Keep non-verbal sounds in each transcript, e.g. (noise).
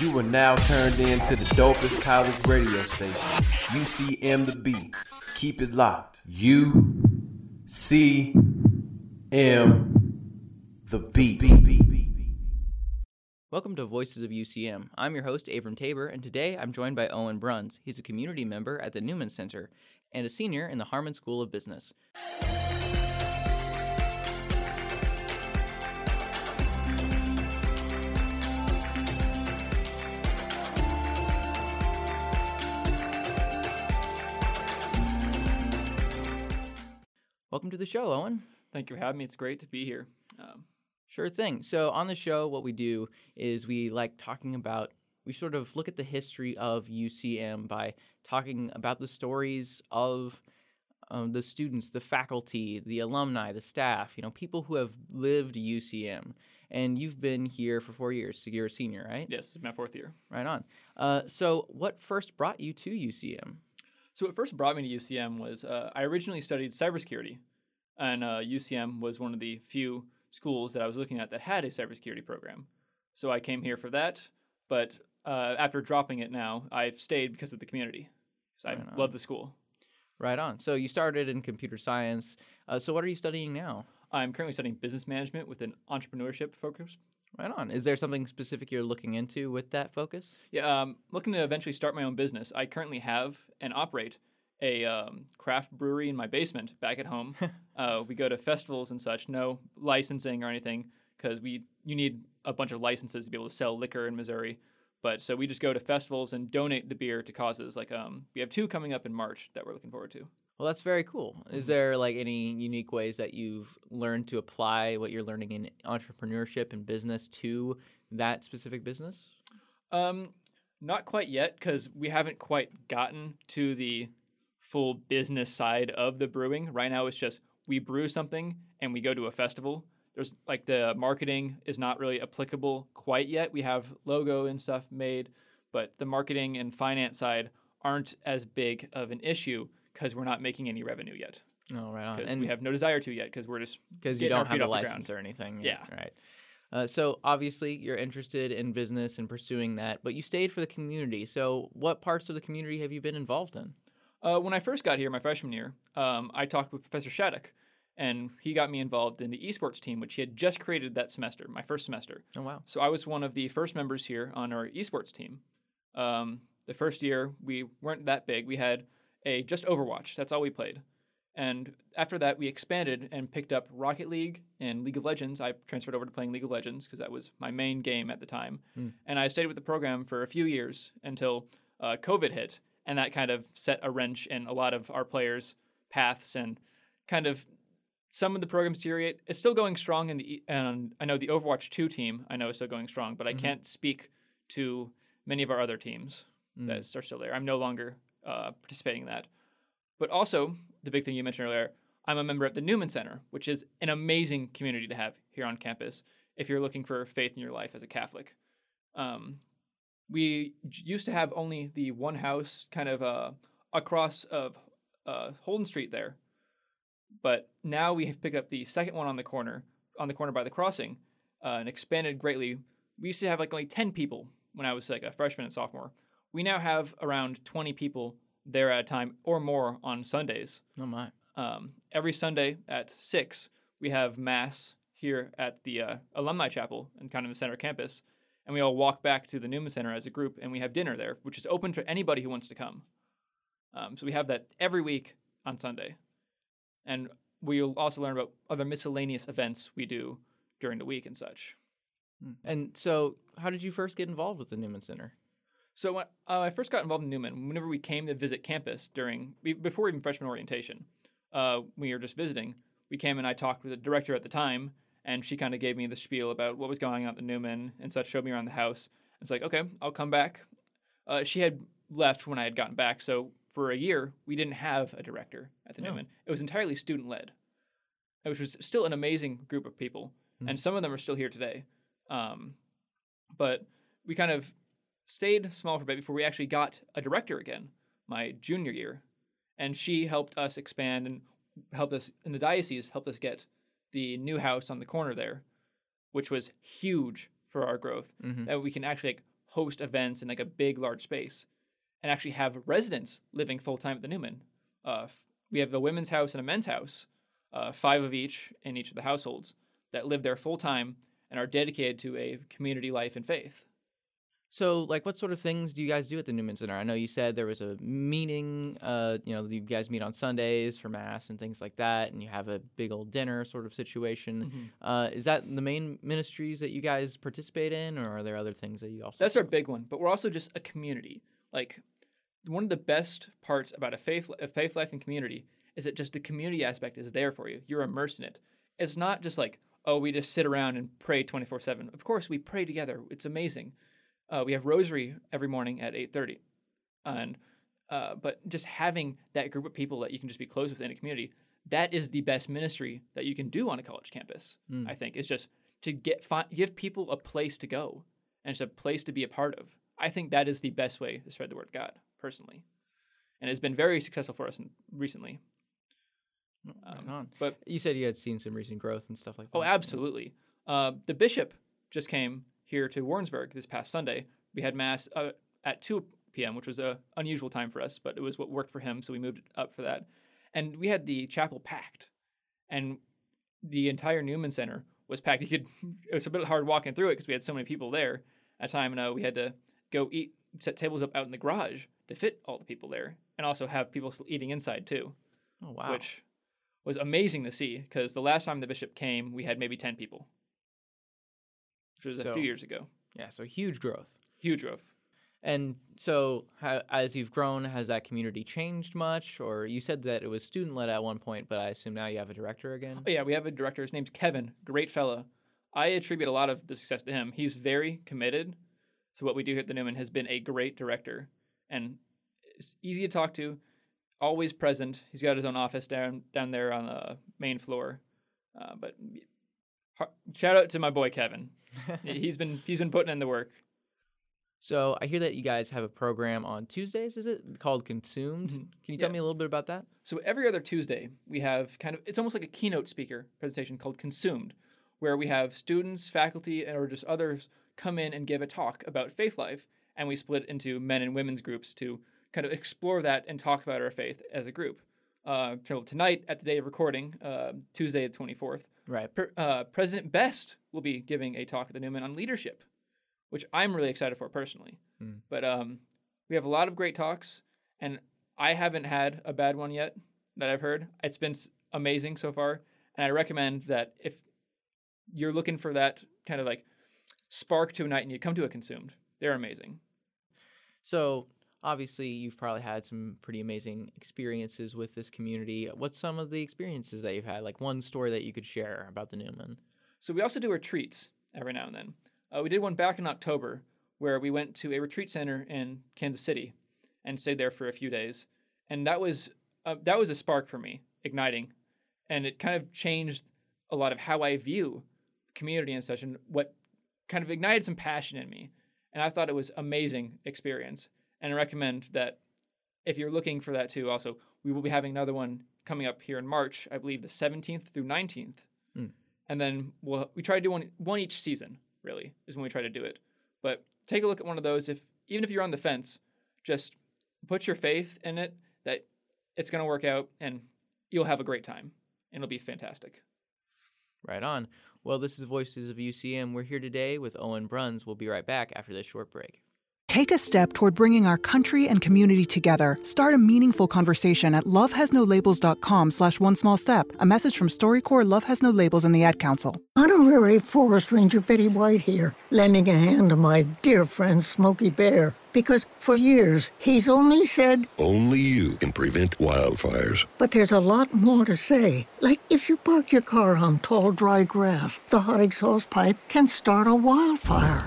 You are now turned in to the dopest college radio station, UCM the Beat. Keep it locked. U C M the Beat. Welcome to Voices of UCM. I'm your host, Abram Tabor, and today I'm joined by Owen Bruns. He's a community member at the Newman Center and a senior in the Harmon School of Business. Welcome to the show, Owen. Thank you for having me. It's great to be here. Um, Sure thing. So on the show, what we do is we like talking about. We sort of look at the history of UCM by talking about the stories of um, the students, the faculty, the alumni, the staff. You know, people who have lived UCM. And you've been here for four years, so you're a senior, right? yes, it's my fourth year. Right on. Uh, so, what first brought you to UCM? So what first brought me to UCM was uh, I originally studied cybersecurity, and uh, UCM was one of the few schools that I was looking at that had a cybersecurity program. So I came here for that, but uh, after dropping it now, I've stayed because of the community. So I on. love the school. Right on. So you started in computer science. Uh, so what are you studying now? I'm currently studying business management with an entrepreneurship focus. Right on. Is there something specific you're looking into with that focus? Yeah, um, looking to eventually start my own business. I currently have and operate a um, craft brewery in my basement back at home. (laughs) uh, we go to festivals and such. No licensing or anything because we you need a bunch of licenses to be able to sell liquor in Missouri. But so we just go to festivals and donate the beer to causes. Like um, we have two coming up in March that we're looking forward to. Well, that's very cool. Mm-hmm. Is there like any unique ways that you've learned to apply what you're learning in entrepreneurship and business to that specific business? Um, not quite yet because we haven't quite gotten to the full business side of the brewing. Right now, it's just we brew something and we go to a festival. There's like the marketing is not really applicable quite yet. We have logo and stuff made, but the marketing and finance side aren't as big of an issue because we're not making any revenue yet. Oh, right on. And we have no desire to yet because we're just because you don't have a off the ground. license or anything. Yeah. Right. Uh, so obviously you're interested in business and pursuing that, but you stayed for the community. So what parts of the community have you been involved in? Uh, when I first got here, my freshman year, um, I talked with Professor Shattuck, and he got me involved in the esports team, which he had just created that semester, my first semester. Oh wow. So I was one of the first members here on our esports team. Um, the first year, we weren't that big. We had a just Overwatch. That's all we played. And after that, we expanded and picked up Rocket League and League of Legends. I transferred over to playing League of Legends because that was my main game at the time. Hmm. And I stayed with the program for a few years until uh, COVID hit. And that kind of set a wrench in a lot of our players' paths and kind of some of the programs deteriorate. It's still going strong in the and I know the Overwatch 2 team I know is still going strong, but I Mhm. can't speak to many of our other teams Mm. that are still there. I'm no longer uh, participating in that. But also, the big thing you mentioned earlier, I'm a member at the Newman Center, which is an amazing community to have here on campus if you're looking for faith in your life as a Catholic. Um, we used to have only the one house kind of uh, across of uh, Holden Street there, but now we have picked up the second one on the corner, on the corner by the crossing, uh, and expanded greatly. We used to have like only ten people when I was like a freshman and sophomore. We now have around twenty people there at a time or more on Sundays. Oh my. Um, every Sunday at six, we have mass here at the uh, alumni chapel and kind of the center campus, and we all walk back to the Newman Center as a group, and we have dinner there, which is open to anybody who wants to come. Um, so we have that every week on Sunday, and we'll also learn about other miscellaneous events we do during the week and such. Mm. And so how did you first get involved with the Newman Center? So when uh, I first got involved in Newman, whenever we came to visit campus during before even freshman orientation, uh, we were just visiting. We came and I talked with the director at the time, and she kind of gave me the spiel about what was going on at the Newman and such. Showed me around the house. It's like, okay, I'll come back. Uh, she had left when I had gotten back, so for a year we didn't have a director at the Oh. Newman. It was entirely student led, which was still an amazing group of people, Hmm. and some of them are still here today. Um, but we kind of stayed small for a bit before we actually got a director again my junior year and she helped us expand and helped us in the diocese helped us get the new house on the corner there which was huge for our growth Mm-hmm. that we can actually like, host events in like a big, large space, and actually have residents living full time at the Newman. Uh, we have a women's house and a men's house, uh, five of each in each of the households that live there full time and are dedicated to a community life and faith. So, like, what sort of things do you guys do at the Newman Center? I know you said there was a meeting. Uh, you know, you guys meet on Sundays for mass and things like that, and you have a big old dinner sort of situation. Uh, is that the main ministries that you guys participate in, or are there other things that you also? That's our big one, but we're also just a community. Like one of the best parts about a faith a faith life and community is that just the community aspect is there for you. You're immersed in it. It's not just like oh we just sit around and pray 24/7. Of course we pray together. It's amazing. Uh, we have rosary every morning at 8:30. And uh, but just having that group of people that you can just be close with in a community, that is the best ministry that you can do on a college campus. Mm. I think it's just to get fi- give people a place to go and it's a place to be a part of. I think that is the best way to spread the word of God, personally, and it's been very successful for us in, recently. Right Um, on. But You said you had seen some recent growth and stuff like that. oh, absolutely. Uh, the bishop just came here to Warrensburg this past Sunday. We had mass uh, at 2 p.m., which was a unusual time for us, but it was what worked for him, so we moved it up for that. And we had the chapel packed, and the entire Newman Center was packed. You could (laughs) it was a bit hard walking through it because we had so many people there at a time, and uh, we had to go eat, set tables up out in the garage to fit all the people there, and also have people eating inside too, Oh wow. which was amazing to see because the last time the bishop came, we had maybe ten people, which was a few years ago. yeah. So huge growth. Huge growth. And so, how, as you've grown, has that community changed much? Or you said that it was student led at one point, but I assume now you have a director again. Oh, yeah, we have a director. His name's Kevin. Great fella. I attribute a lot of the success to him. He's very committed to what we do here at the Newman. Has been a great director and is easy to talk to. Always present. He's got his own office down down there on the main floor. Uh, but shout out to my boy Kevin. (laughs) he's been he's been putting in the work. So I hear that you guys have a program on Tuesdays. Is it called Consumed? Mhm. Can you tell Yeah. me a little bit about that? So every other Tuesday, we have kind of it's almost like a keynote speaker presentation called Consumed, where we have students, faculty, and or just others come in and give a talk about faith life, and we split into men and women's groups to kind of explore that and talk about our faith as a group. Uh, so tonight, at the day of recording, uh, Tuesday the twenty fourth, Right. Pre- uh, President Best will be giving a talk at the Newman on leadership, which I'm really excited for personally. Mm. But um, we have a lot of great talks, and I haven't had a bad one yet that I've heard. It's been amazing so far, and I recommend that if you're looking for that kind of like spark to a night and you come to a consumed, they're amazing. So obviously, you've probably had some pretty amazing experiences with this community. What's some of the experiences that you've had? Like one story that you could share about the Newman? So we also do retreats every now and then. Uh, we did one back in October where we went to a retreat center in Kansas City and stayed there for a few days, and that was uh, that was a spark for me, igniting, and it kind of changed a lot of how I view community and such, and what kind of ignited some passion in me. And I thought it was amazing experience, and I recommend that if you're looking for that too. Also, we will be having another one coming up here in March, I believe the 17th through 19th hmm. and then we'll we try to do one one each season. Really is when we try to do it. But take a look at one of those. If even if you're on the fence, just put your faith in it that it's going to work out, and you'll have a great time. And it'll be fantastic. Right on. Well, this is Voices of UCM. We're here today with Owen Bruns. We'll be right back after this short break. Take a step toward bringing our country and community together. Start a meaningful conversation at lovehasnolabels.com slash one small step. A message from StoryCorps Love Has No Labels and the Ad Council. Honorary Forest Ranger Betty White here, lending a hand to my dear friend Smokey Bear. Because for years, he's only said, Only you can prevent wildfires. but there's a lot more to say. Like if you park your car on tall, dry grass, the hot exhaust pipe can start a wildfire.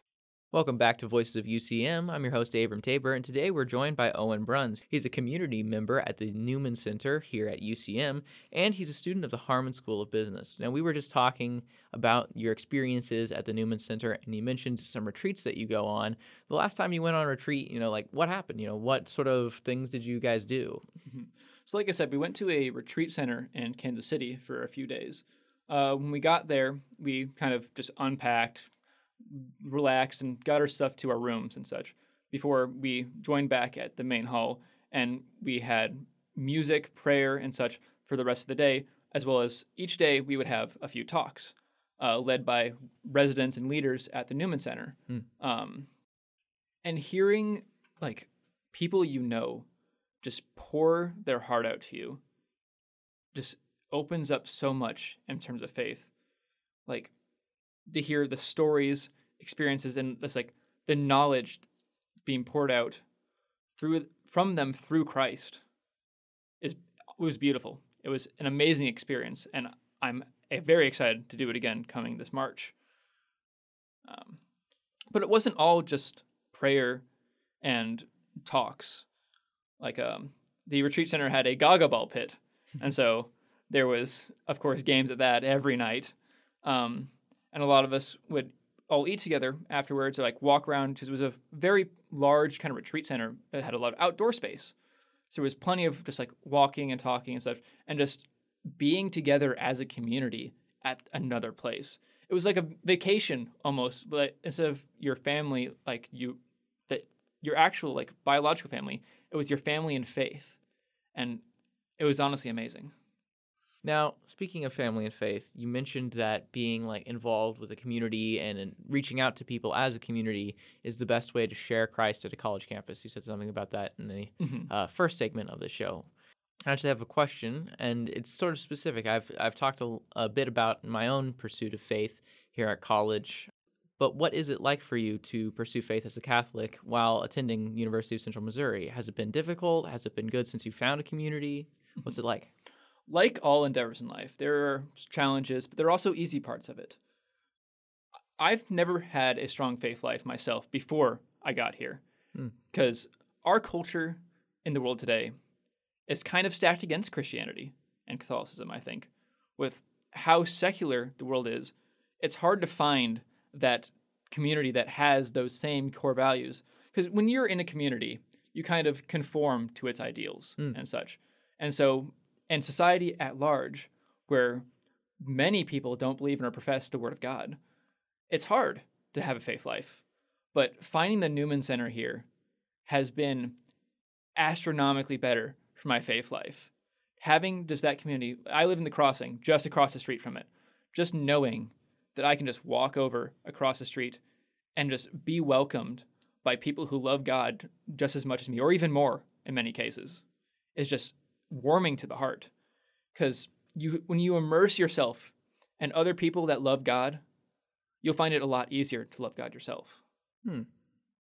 Welcome back to Voices of UCM. I'm your host, Abram Tabor, and today we're joined by Owen Bruns. He's a community member at the Newman Center here at UCM, and he's a student of the Harmon School of Business. Now, we were just talking about your experiences at the Newman Center, and you mentioned some retreats that you go on. The last time you went on a retreat, you know, like what happened? You know, what sort of things did you guys do? So, like I said, we went to a retreat center in Kansas City for a few days. Uh, when we got there, we kind of just unpacked, relaxed, and got our stuff to our rooms and such before we joined back at the main hall. And we had music, prayer, and such for the rest of the day, as well as each day we would have a few talks uh, led by residents and leaders at the Newman Center. Um, and hearing like people you know just pour their heart out to you just opens up so much in terms of faith. Like to hear the stories, experiences, and just like the knowledge being poured out through from them through Christ is was beautiful. It was an amazing experience, and I'm eh, very excited to do it again coming this March. Um, but it wasn't all just prayer and talks. Like um, the retreat center had a gaga ball pit, and so there was, of course, games at that every night. Um, and a lot of us would all eat together afterwards, or like walk around because it was a very large kind of retreat center that had a lot of outdoor space. So there was plenty of just like walking and talking and stuff, and just being together as a community at another place. It was like a vacation almost, but instead of your family, like you, that your actual like biological family, it was your family in faith, and it was honestly amazing. Now, speaking of family and faith, you mentioned that being like involved with a community and, and reaching out to people as a community is the best way to share Christ at a college campus. You said something about that in the uh, first segment of the show. I actually have a question, and it's sort of specific. I've I've talked a, a bit about my own pursuit of faith here at college, but what is it like for you to pursue faith as a Catholic while attending University of Central Missouri? Has it been difficult? Has it been good since you found a community? What's it like? Like all endeavors in life, there are challenges, but there are also easy parts of it. I've never had a strong faith life myself before I got here hmm. because our culture in the world today is kind of stacked against Christianity and Catholicism, I think. With how secular the world is, it's hard to find that community that has those same core values. Because when you're in a community, you kind of conform to its ideals hmm. and such. And so, in society at large, where many people don't believe in or profess the Word of God, it's hard to have a faith life. But finding the Newman Center here has been astronomically better for my faith life. Having just that community, I live in the crossing, just across the street from it. Just knowing that I can just walk over across the street and just be welcomed by people who love God just as much as me, or even more in many cases, is just warming to the heart. Because you, when you immerse yourself and other people that love God, you'll find it a lot easier to love God yourself.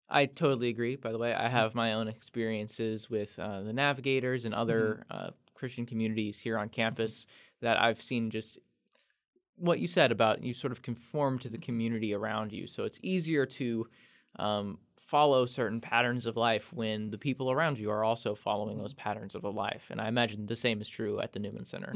I totally agree. By the way, I have my own experiences with uh, the Navigators and other uh, Christian communities here on campus that I've seen just what you said about you sort of conform to the community around you. So it's easier to um, follow certain patterns of life when the people around you are also following those patterns of a life. And I imagine the same is true at the Newman Center.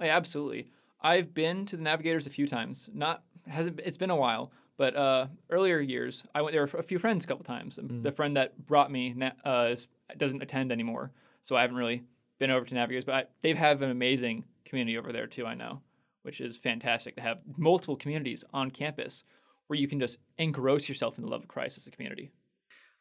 Oh, yeah, absolutely. I've been to the Navigators a few times. Not hasn't it's been a while, but uh, earlier years I went there with a few friends a couple times. The friend that brought me uh, doesn't attend anymore, so I haven't really been over to Navigators. But I, they have an amazing community over there too. I know, which is fantastic to have multiple communities on campus where you can just engross yourself in the love of Christ as a community.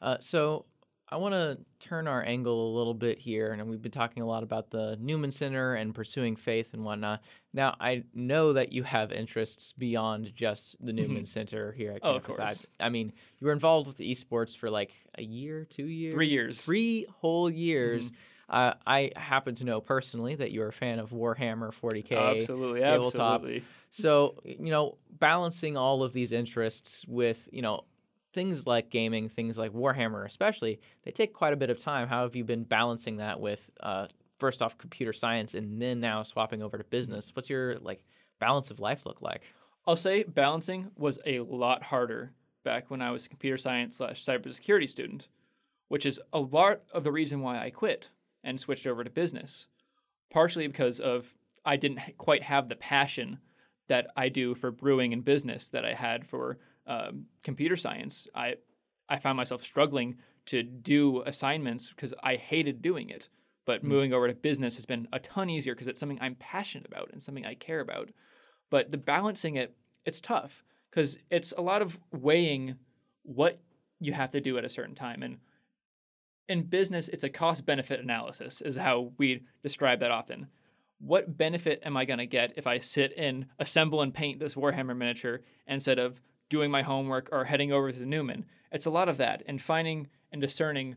Uh, so I want to turn our angle a little bit here, and we've been talking a lot about the Newman Center and pursuing faith and whatnot. Now, I know that you have interests beyond just the Newman Center here at Oh, of campus. I- course. I, mean, you were involved with esports for like a year, two years, Three years. Mm-hmm. three whole years. Uh, I happen to know personally that you're a fan of Warhammer 40k. absolutely, tabletop. absolutely. So, you know, balancing all of these interests with, you know, things like gaming, things like Warhammer, especially, they take quite a bit of time. How have you been balancing that with, uh, first off, computer science and then now swapping over to business? What's your, like, balance of life look like? I'll say balancing was a lot harder back when I was a computer science slash cybersecurity student, which is a lot of the reason why I quit and switched over to business. Partially because of I didn't quite have the passion that I do for brewing and business that I had for um, computer science. I I found myself struggling to do assignments because I hated doing it. But moving over to business has been a ton easier because it's something I'm passionate about and something I care about. But the balancing it, it's tough because it's a lot of weighing what you have to do at a certain time. And in business, it's a cost benefit analysis, is how we describe that often. What benefit am I going to get if I sit and assemble and paint this Warhammer miniature instead of doing my homework or heading over to the Newman? It's a lot of that and finding and discerning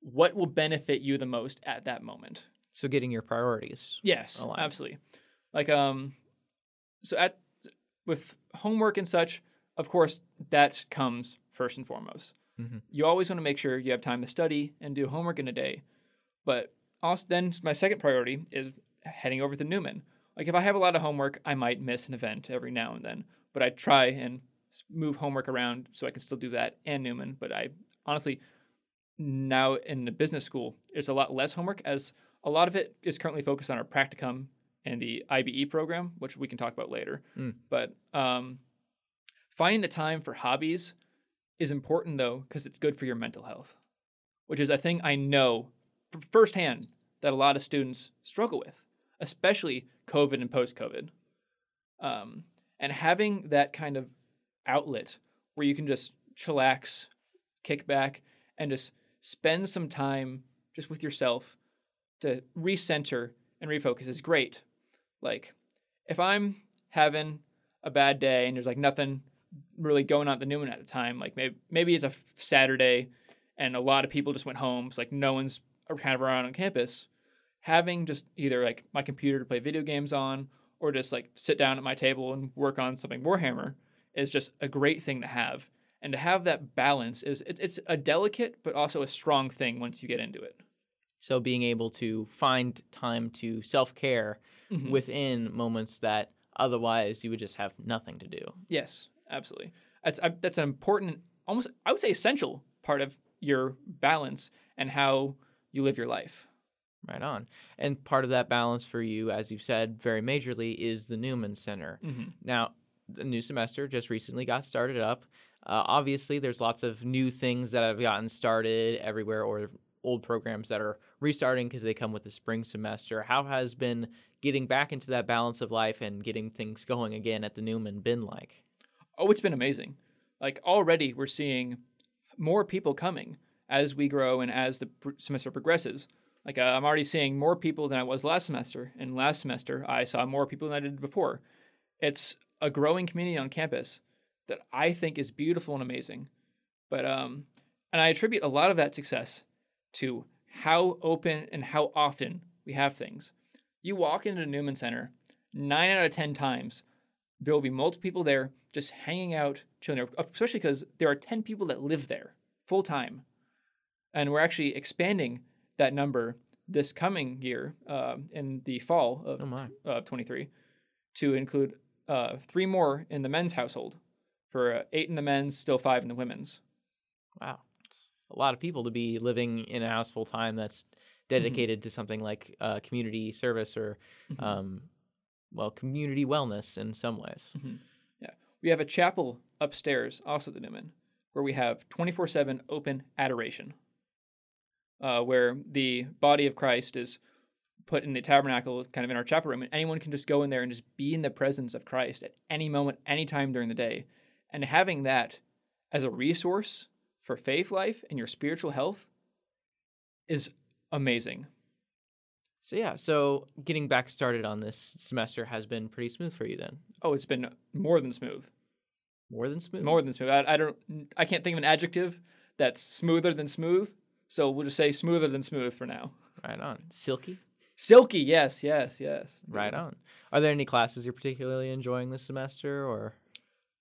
what will benefit you the most at that moment. So getting your priorities. Yes, aligned. absolutely. Like um, so at with homework and such, of course, that comes first and foremost. Mhm. You always want to make sure you have time to study and do homework in a day. But also, then my second priority is heading over to Newman. Like if I have a lot of homework, I might miss an event every now and then, but I try and move homework around so I can still do that and Newman. But I honestly now in the business school, there's a lot less homework as a lot of it is currently focused on our practicum and the IBE program, which we can talk about later. Mm. But um, finding the time for hobbies is important though because it's good for your mental health, which is a thing I know firsthand that a lot of students struggle with, especially COVID and post-COVID. Um, and having that kind of outlet where you can just chillax, kick back, and just spend some time just with yourself to recenter and refocus is great. Like, if I'm having a bad day and there's like nothing really going on at the Newman at the time, like maybe maybe it's a Saturday and a lot of people just went home, so like no one's kind of around on campus. Having just either like my computer to play video games on or just like sit down at my table and work on something Warhammer is just a great thing to have. And to have that balance is it, it's a delicate but also a strong thing once you get into it. So being able to find time to self care Mhm. within moments that otherwise you would just have nothing to do. Yes, absolutely. That's I, that's an important, almost I would say essential part of your balance and how you live your life. Right on. And part of that balance for you, as you've said very majorly, is the Newman Center. Mhm. Now, the new semester just recently got started up. Uh, obviously, there's lots of new things that have gotten started everywhere, or old programs that are restarting because they come with the spring semester. How has been getting back into that balance of life and getting things going again at the Newman been like? Oh, it's been amazing. Like already we're seeing more people coming as we grow and as the pr- semester progresses. Like uh, I'm already seeing more people than I was last semester, and last semester I saw more people than I did before. It's a growing community on campus that I think is beautiful and amazing. But um, and I attribute a lot of that success to how open and how often we have things. You walk into Newman Center, nine out of ten times, there will be multiple people there just hanging out, chilling especially because there are 10 people that live there full time. And we're actually expanding that number this coming year um, in the fall of Oh uh, 23 to include uh, three more in the men's household for uh, eight in the men's, still five in the women's. Wow. It's a lot of people to be living in a house full time that's dedicated to something like uh, community service or, Mhm. um, well, community wellness in some ways. Yeah. We have a chapel upstairs, also the Newman, where we have 24 7 open adoration, uh, where the body of Christ is put in the tabernacle, kind of in our chapel room, and anyone can just go in there and just be in the presence of Christ at any moment, any time during the day. And having that as a resource for faith life and your spiritual health is amazing. So, yeah, so getting back started on this semester has been pretty smooth for you then. Oh, it's been more than smooth. More than smooth. More than smooth. I, I don't. I can't think of an adjective that's smoother than smooth. So we'll just say smoother than smooth for now. Right on. Silky. Silky. Yes. Yes. Yes. Right on. Are there any classes you're particularly enjoying this semester or?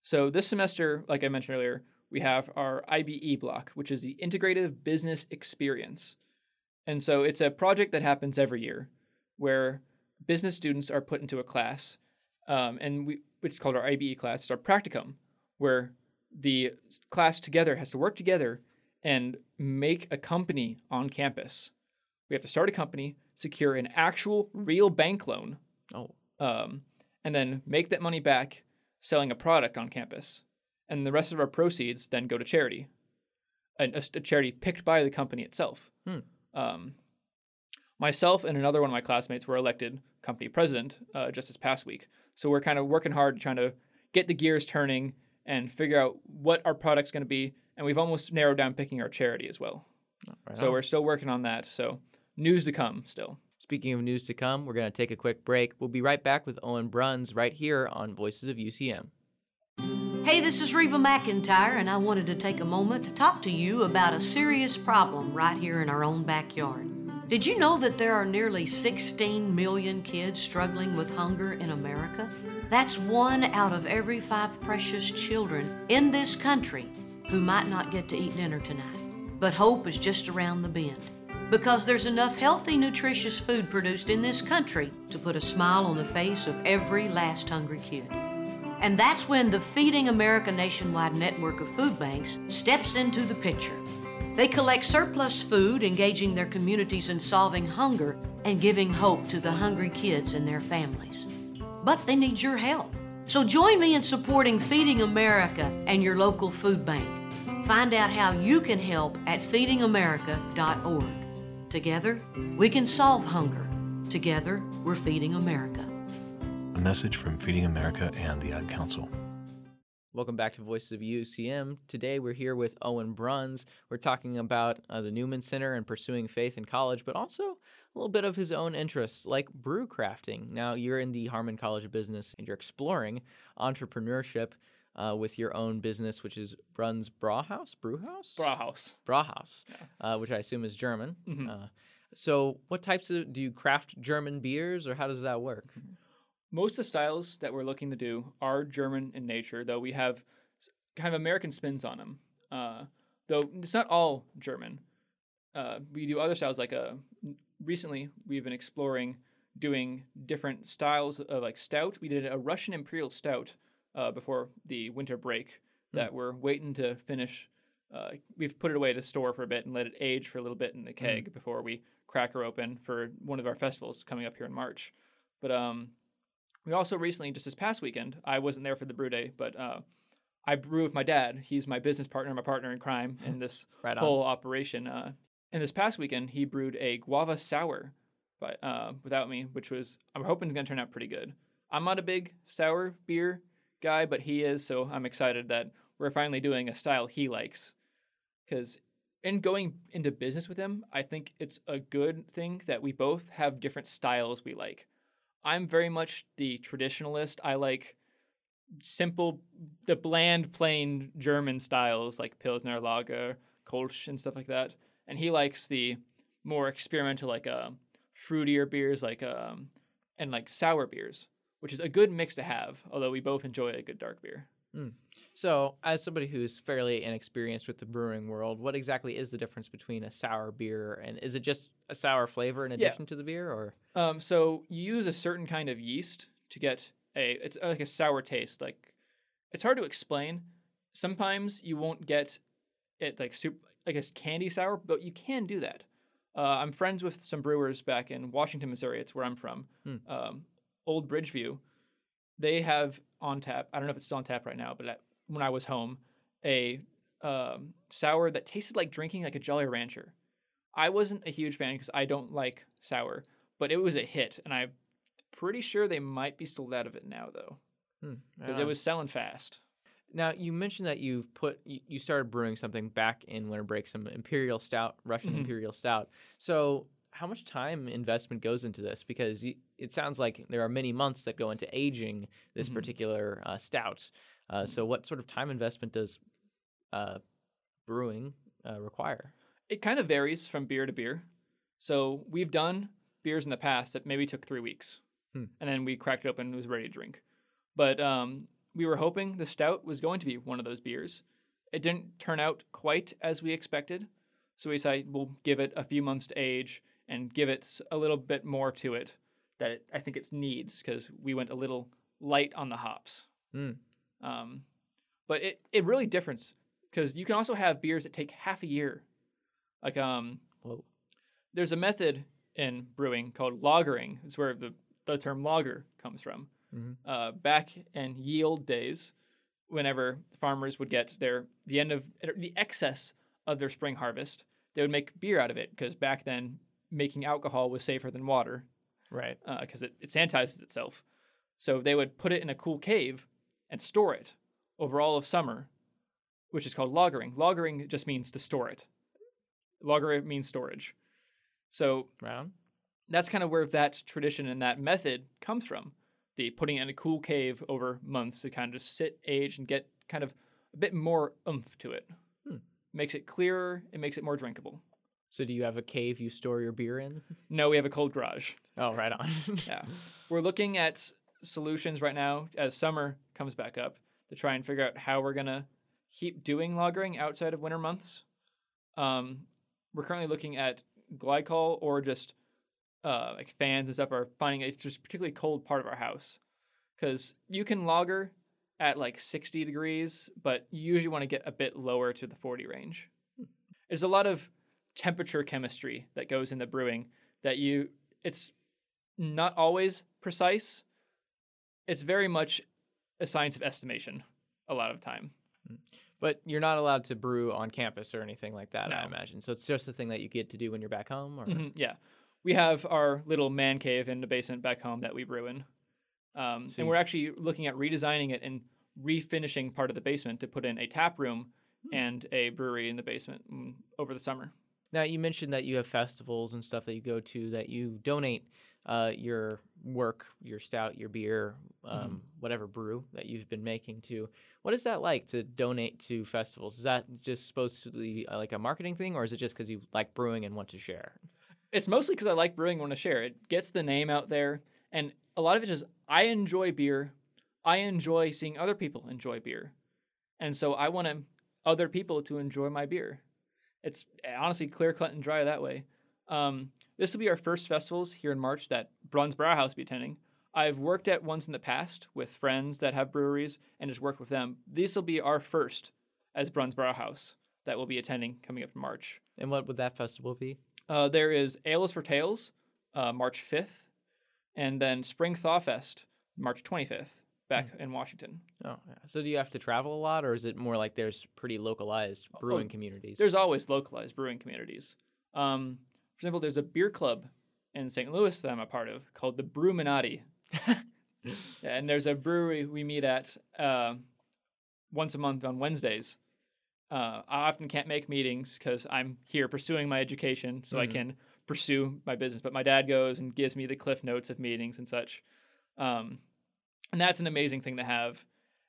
So this semester, like I mentioned earlier, we have our IBE block, which is the Integrative Business Experience, and so it's a project that happens every year, where business students are put into a class, um, and we which is called our IBE class. It's our practicum, where the class together has to work together and make a company on campus. We have to start a company, secure an actual real bank loan, Oh, um, and then make that money back selling a product on campus. And the rest of our proceeds then go to charity, and a, a charity picked by the company itself. Hmm. Um, myself and another one of my classmates were elected company president uh, just this past week. So we're kind of working hard trying to get the gears turning and figure out what our product's going to be. And we've almost narrowed down picking our charity as well. right so on. we're still working on that. So news to come still. Speaking of news to come, we're going to take a quick break. We'll be right back with Owen Bruns right here on Voices of UCM. Hey, this is Reba McEntire, and I wanted to take a moment to talk to you about a serious problem right here in our own backyard. Did you know that there are nearly 16 million kids struggling with hunger in America? That's one out of every five precious children in this country who might not get to eat dinner tonight. But hope is just around the bend because there's enough healthy, nutritious food produced in this country to put a smile on the face of every last hungry kid. And that's when the Feeding America nationwide network of food banks steps into the picture. They collect surplus food, engaging their communities in solving hunger and giving hope to the hungry kids and their families. But they need your help. So join me in supporting Feeding America and your local food bank. Find out how you can help at feedingamerica.org. Together, we can solve hunger. Together, we're feeding America. A message from Feeding America and the Ad Council. Welcome back to Voices of UCM. Today we're here with Owen Bruns. We're talking about uh, the Newman Center and pursuing faith in college, but also a little bit of his own interests, like brew crafting. Now, you're in the Harmon College of Business and you're exploring entrepreneurship uh, with your own business, which is Bruns Brauhaus? Brewhouse? Brauhaus. Brauhaus, uh, which I assume is German. Mhm. Uh, so, what types of do you craft German beers, or how does that work? Most of the styles that we're looking to do are German in nature, though we have kind of American spins on them. Uh, though it's not all German. Uh, we do other styles like uh, n- recently we've been exploring doing different styles of like stout. We did a Russian Imperial Stout uh, before the winter break that we're waiting to finish. Uh, we've put it away to store for a bit and let it age for a little bit in the keg before we crack her open for one of our festivals coming up here in March. But um, we also recently, just this past weekend, I wasn't there for the brew day, but uh, I brew with my dad. He's my business partner, my partner in crime (laughs) in this Right whole operation. Uh, and this past weekend, he brewed a guava sour, by, uh, without me, which was I'm hoping is going to turn out pretty good. I'm not a big sour beer guy, but he is, so I'm excited that we're finally doing a style he likes. Because in going into business with him, I think it's a good thing that we both have different styles we like. I'm very much the traditionalist. I like simple, the bland, plain German styles like Pilsner, Lager, Kolsch, and stuff like that. And he likes the more experimental, like uh, fruitier beers, like um, and like sour beers, which is a good mix to have. Although we both enjoy a good dark beer. So, as somebody who's fairly inexperienced with the brewing world, what exactly is the difference between a sour beer and is it just a sour flavor in Yeah. addition to the beer, or Um, so you use a certain kind of yeast to get a it's like a sour taste. Like it's hard to explain. Sometimes you won't get it like soup like a candy sour, but you can do that. Uh, I'm friends with some brewers back in Washington, Missouri. It's where I'm from. Hmm. Um, Old Bridgeview. They have on tap. I don't know if it's still on tap right now, but at, when I was home, a um, sour that tasted like drinking like a Jolly Rancher. I wasn't a huge fan because I don't like sour, but it was a hit, and I'm pretty sure they might be sold out of it now though, hmm, because right it was selling fast. Now, you mentioned that you've put you, started brewing something back in winter break, some imperial stout, Russian Mhm. imperial stout. So, how much time investment goes into this? Because you, it sounds like there are many months that go into aging this Mhm. particular uh, stout. Uh, so, what sort of time investment does uh, brewing uh, require? It kind of varies from beer to beer. So we've done beers in the past that maybe took three weeks, Hmm. and then we cracked it open and it was ready to drink. But um, we were hoping the stout was going to be one of those beers. It didn't turn out quite as we expected, so we decided we'll give it a few months to age and give it a little bit more to it that it, I think it needs because we went a little light on the hops. Mm. Um, but it, it really differs because you can also have beers that take half a year. Like um, Whoa. there's a method in brewing called lagering. It's where the, the term lager comes from. Mhm. Uh, back in yield days, whenever farmers would get their the end of the excess of their spring harvest, they would make beer out of it because back then making alcohol was safer than water Right. because it, it sanitizes itself. So they would put it in a cool cave and store it over all of summer, which is called lagering. Lagering just means to store it. Lager means storage. So Round. that's kind of where that tradition and that method comes from. The putting it in a cool cave over months to kind of just sit, age, and get kind of a bit more oomph to it. Hmm. Makes it clearer. It makes it more drinkable. So do you have a cave you store your beer in? (laughs) No, we have a cold garage. Oh, right on. (laughs) yeah. We're looking at solutions right now as summer comes back up to try and figure out how we're going to keep doing lagering outside of winter months. Um, we're currently looking at glycol or just uh, like fans and stuff are finding it's just particularly cold part of our house because you can lager at like 60 degrees, but you usually want to get a bit lower to the 40 range. There's a lot of temperature chemistry that goes into brewing that you it's not always precise. It's very much a science of estimation a lot of time. But you're not allowed to brew on campus or anything like that, I imagine. So it's just a thing that you get to do when you're back home, or Mhm, yeah. We have our little man cave in the basement back home that we brew in. Um, So and we're actually looking at redesigning it and refinishing part of the basement to put in a tap room Hmm. and a brewery in the basement mm, over the summer. Now you mentioned that you have festivals and stuff that you go to that you donate uh, your work, your stout, your beer, um, whatever brew that you've been making to. What is that like to donate to festivals? Is that just supposed to be uh, like a marketing thing, or is it just because you like brewing and want to share? It's mostly because I like brewing and want to share. It gets the name out there. And a lot of it is I enjoy beer. I enjoy seeing other people enjoy beer. And so I want other people to enjoy my beer. It's honestly clear cut and dry that way. Um, this will be our first festivals here in March that Bruns Brauhaus will be attending. I've worked at ones in the past with friends that have breweries and just worked with them. This will be our first as Bruns Brauhaus that we'll be attending coming up in March. And what would that festival be? Uh, there is Ales for Tales, uh, March 5th, and then Spring Thaw Fest, March 25th, back in Washington. Oh, yeah. so do you have to travel a lot, or is it more like there's pretty localized brewing communities? There's always localized brewing communities. Um, for example, there's a beer club in St. Louis that I'm a part of called the Brewminati. (laughs) and there's a brewery we meet at uh, once a month on Wednesdays. Uh, I often can't make meetings because I'm here pursuing my education, so I Mhm. can pursue my business. But my dad goes and gives me the cliff notes of meetings and such. Um, and that's an amazing thing to have.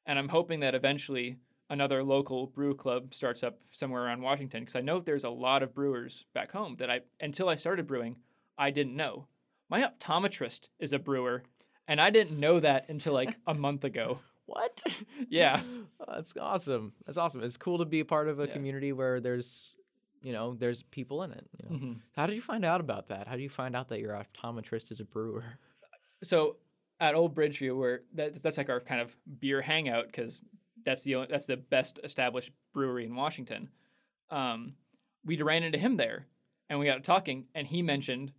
And I'm hoping that eventually another local brew club starts up somewhere around Washington because I know there's a lot of brewers back home that I until I started brewing I didn't know. My optometrist is a brewer, and I didn't know that until like a (laughs) month ago. what? Yeah. (laughs) Oh, that's awesome. That's awesome. It's cool to be a part of a Yeah. community where there's, you know, there's people in it. You know? Mhm. How did you find out about that? How do you find out that your optometrist is a brewer? So at Old Bridgeview, where that, that's like our kind of beer hangout because that's the only, that's the best established brewery in Washington. Um, we ran into him there, and we got talking, and he mentioned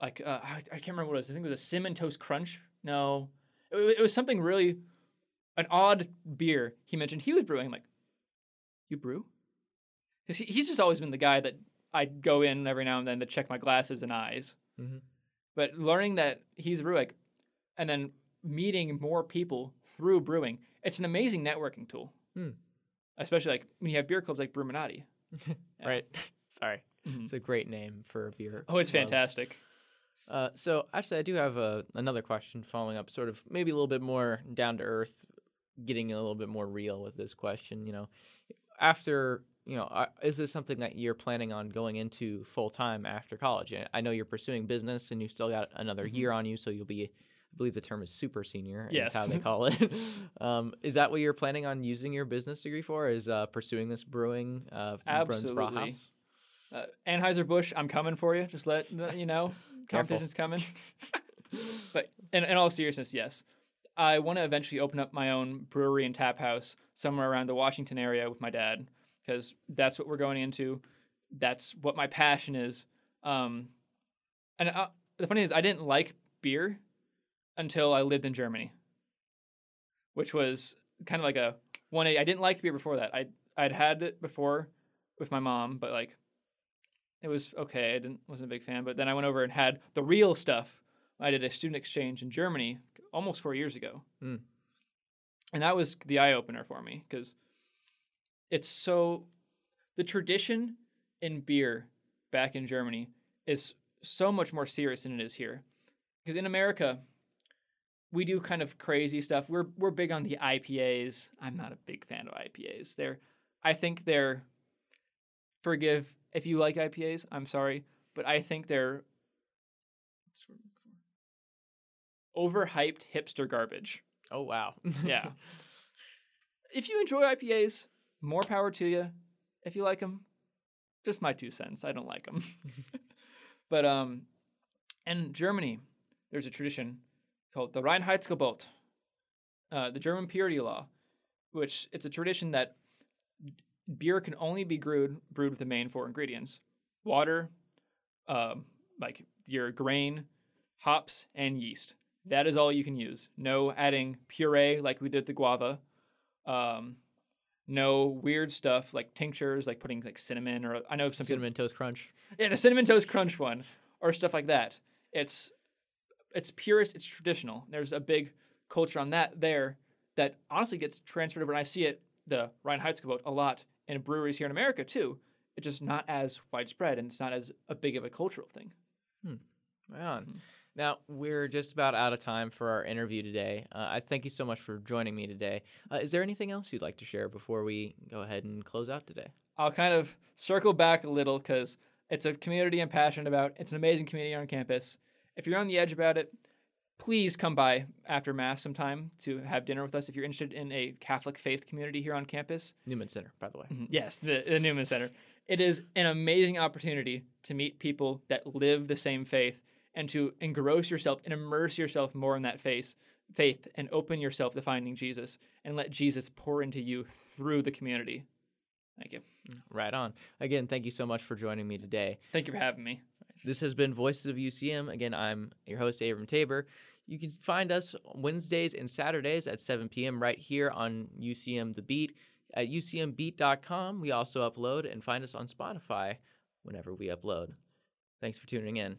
like uh, I, I can't remember what it was. I think it was a cinnamon toast crunch. No, it, it was something really an odd beer. He mentioned he was brewing. I'm like, you brew? Because he, he's just always been the guy that I'd go in every now and then to check my glasses and eyes. Mhm. But learning that he's a like, and then meeting more people through brewing, it's an amazing networking tool. Hmm. Especially like when you have beer clubs like Brewminati. (laughs) Yeah. Right. (laughs) Sorry. Mhm. It's a great name for a beer. Oh, it's club. fantastic. Uh, so actually, I do have a, another question following up, sort of maybe a little bit more down to earth, getting a little bit more real with this question. You know, after you know, uh, is this something that you're planning on going into full time after college? I- know you're pursuing business, and you still got another year on you, so you'll be. I believe the term is super senior. Is how they call it. (laughs) (laughs) um, is that what you're planning on using your business degree for? Is uh, pursuing this brewing? Uh, Absolutely. Uh, Anheuser Busch, I'm coming for you. Just let let you know, (laughs) competition's coming. but in, in all seriousness, yes, I want to eventually open up my own brewery and tap house somewhere around the Washington area with my dad because that's what we're going into. That's what my passion is. Um, and uh, the funny thing is, I didn't like beer until I lived in Germany, which was kind of like a one. I didn't like beer before that. I I'd had it before with my mom, but like it was okay. I didn't wasn't a big fan. But then I went over and had the real stuff. I did a student exchange in Germany almost four years ago, Mm. and that was the eye opener for me because it's so the tradition in beer back in Germany is so much more serious than it is here. Because in America, we do kind of crazy stuff. We're we're big on the IPAs. I'm not a big fan of IPAs. They're I think they're forgive if you like IPAs, I'm sorry, but I think they're overhyped hipster garbage. Oh wow. (laughs) Yeah. if you enjoy IPAs, more power to you. If you like them, just my two cents. I don't like them. (laughs) but um, in Germany, there's a tradition called the Reinheitsgebot, uh, the German purity law, which it's a tradition that beer can only be brewed brewed with the main four ingredients: water, um, like your grain, hops, and yeast. That is all you can use. No adding puree like we did the guava. Um, no weird stuff like tinctures, like putting like cinnamon or I know some people Cinnamon toast crunch. yeah, the cinnamon toast crunch one or stuff like that. It's it's purest, it's traditional. There's a big culture on that there that honestly gets transferred over and I see it the Reinheitsgebot a lot in breweries here in America too. It's just not as widespread and it's not as a big of a cultural thing. Right on. Now we're just about out of time for our interview today. Uh, I thank you so much for joining me today. Uh, is there anything else you'd like to share before we go ahead and close out today? I'll kind of circle back a little because it's a community I'm passionate about. It's an amazing community on campus. If you're on the edge about it, please come by after Mass sometime to have dinner with us if you're interested in a Catholic faith community here on campus. Newman Center, by the way. Mhm. Yes, the, the Newman Center. It is an amazing opportunity to meet people that live the same faith and to engross yourself and immerse yourself more in that faith, faith and open yourself to finding Jesus and let Jesus pour into you through the community. Thank you. Right on. Again, thank you so much for joining me today. Thank you for having me. This has been Voices of UCM. Again, I'm your host, Abram Tabor. You can find us Wednesdays and Saturdays at 7 p.m. right here on UCM The Beat. At UCMBeat.com, we also upload and find us on Spotify whenever we upload. Thanks for tuning in.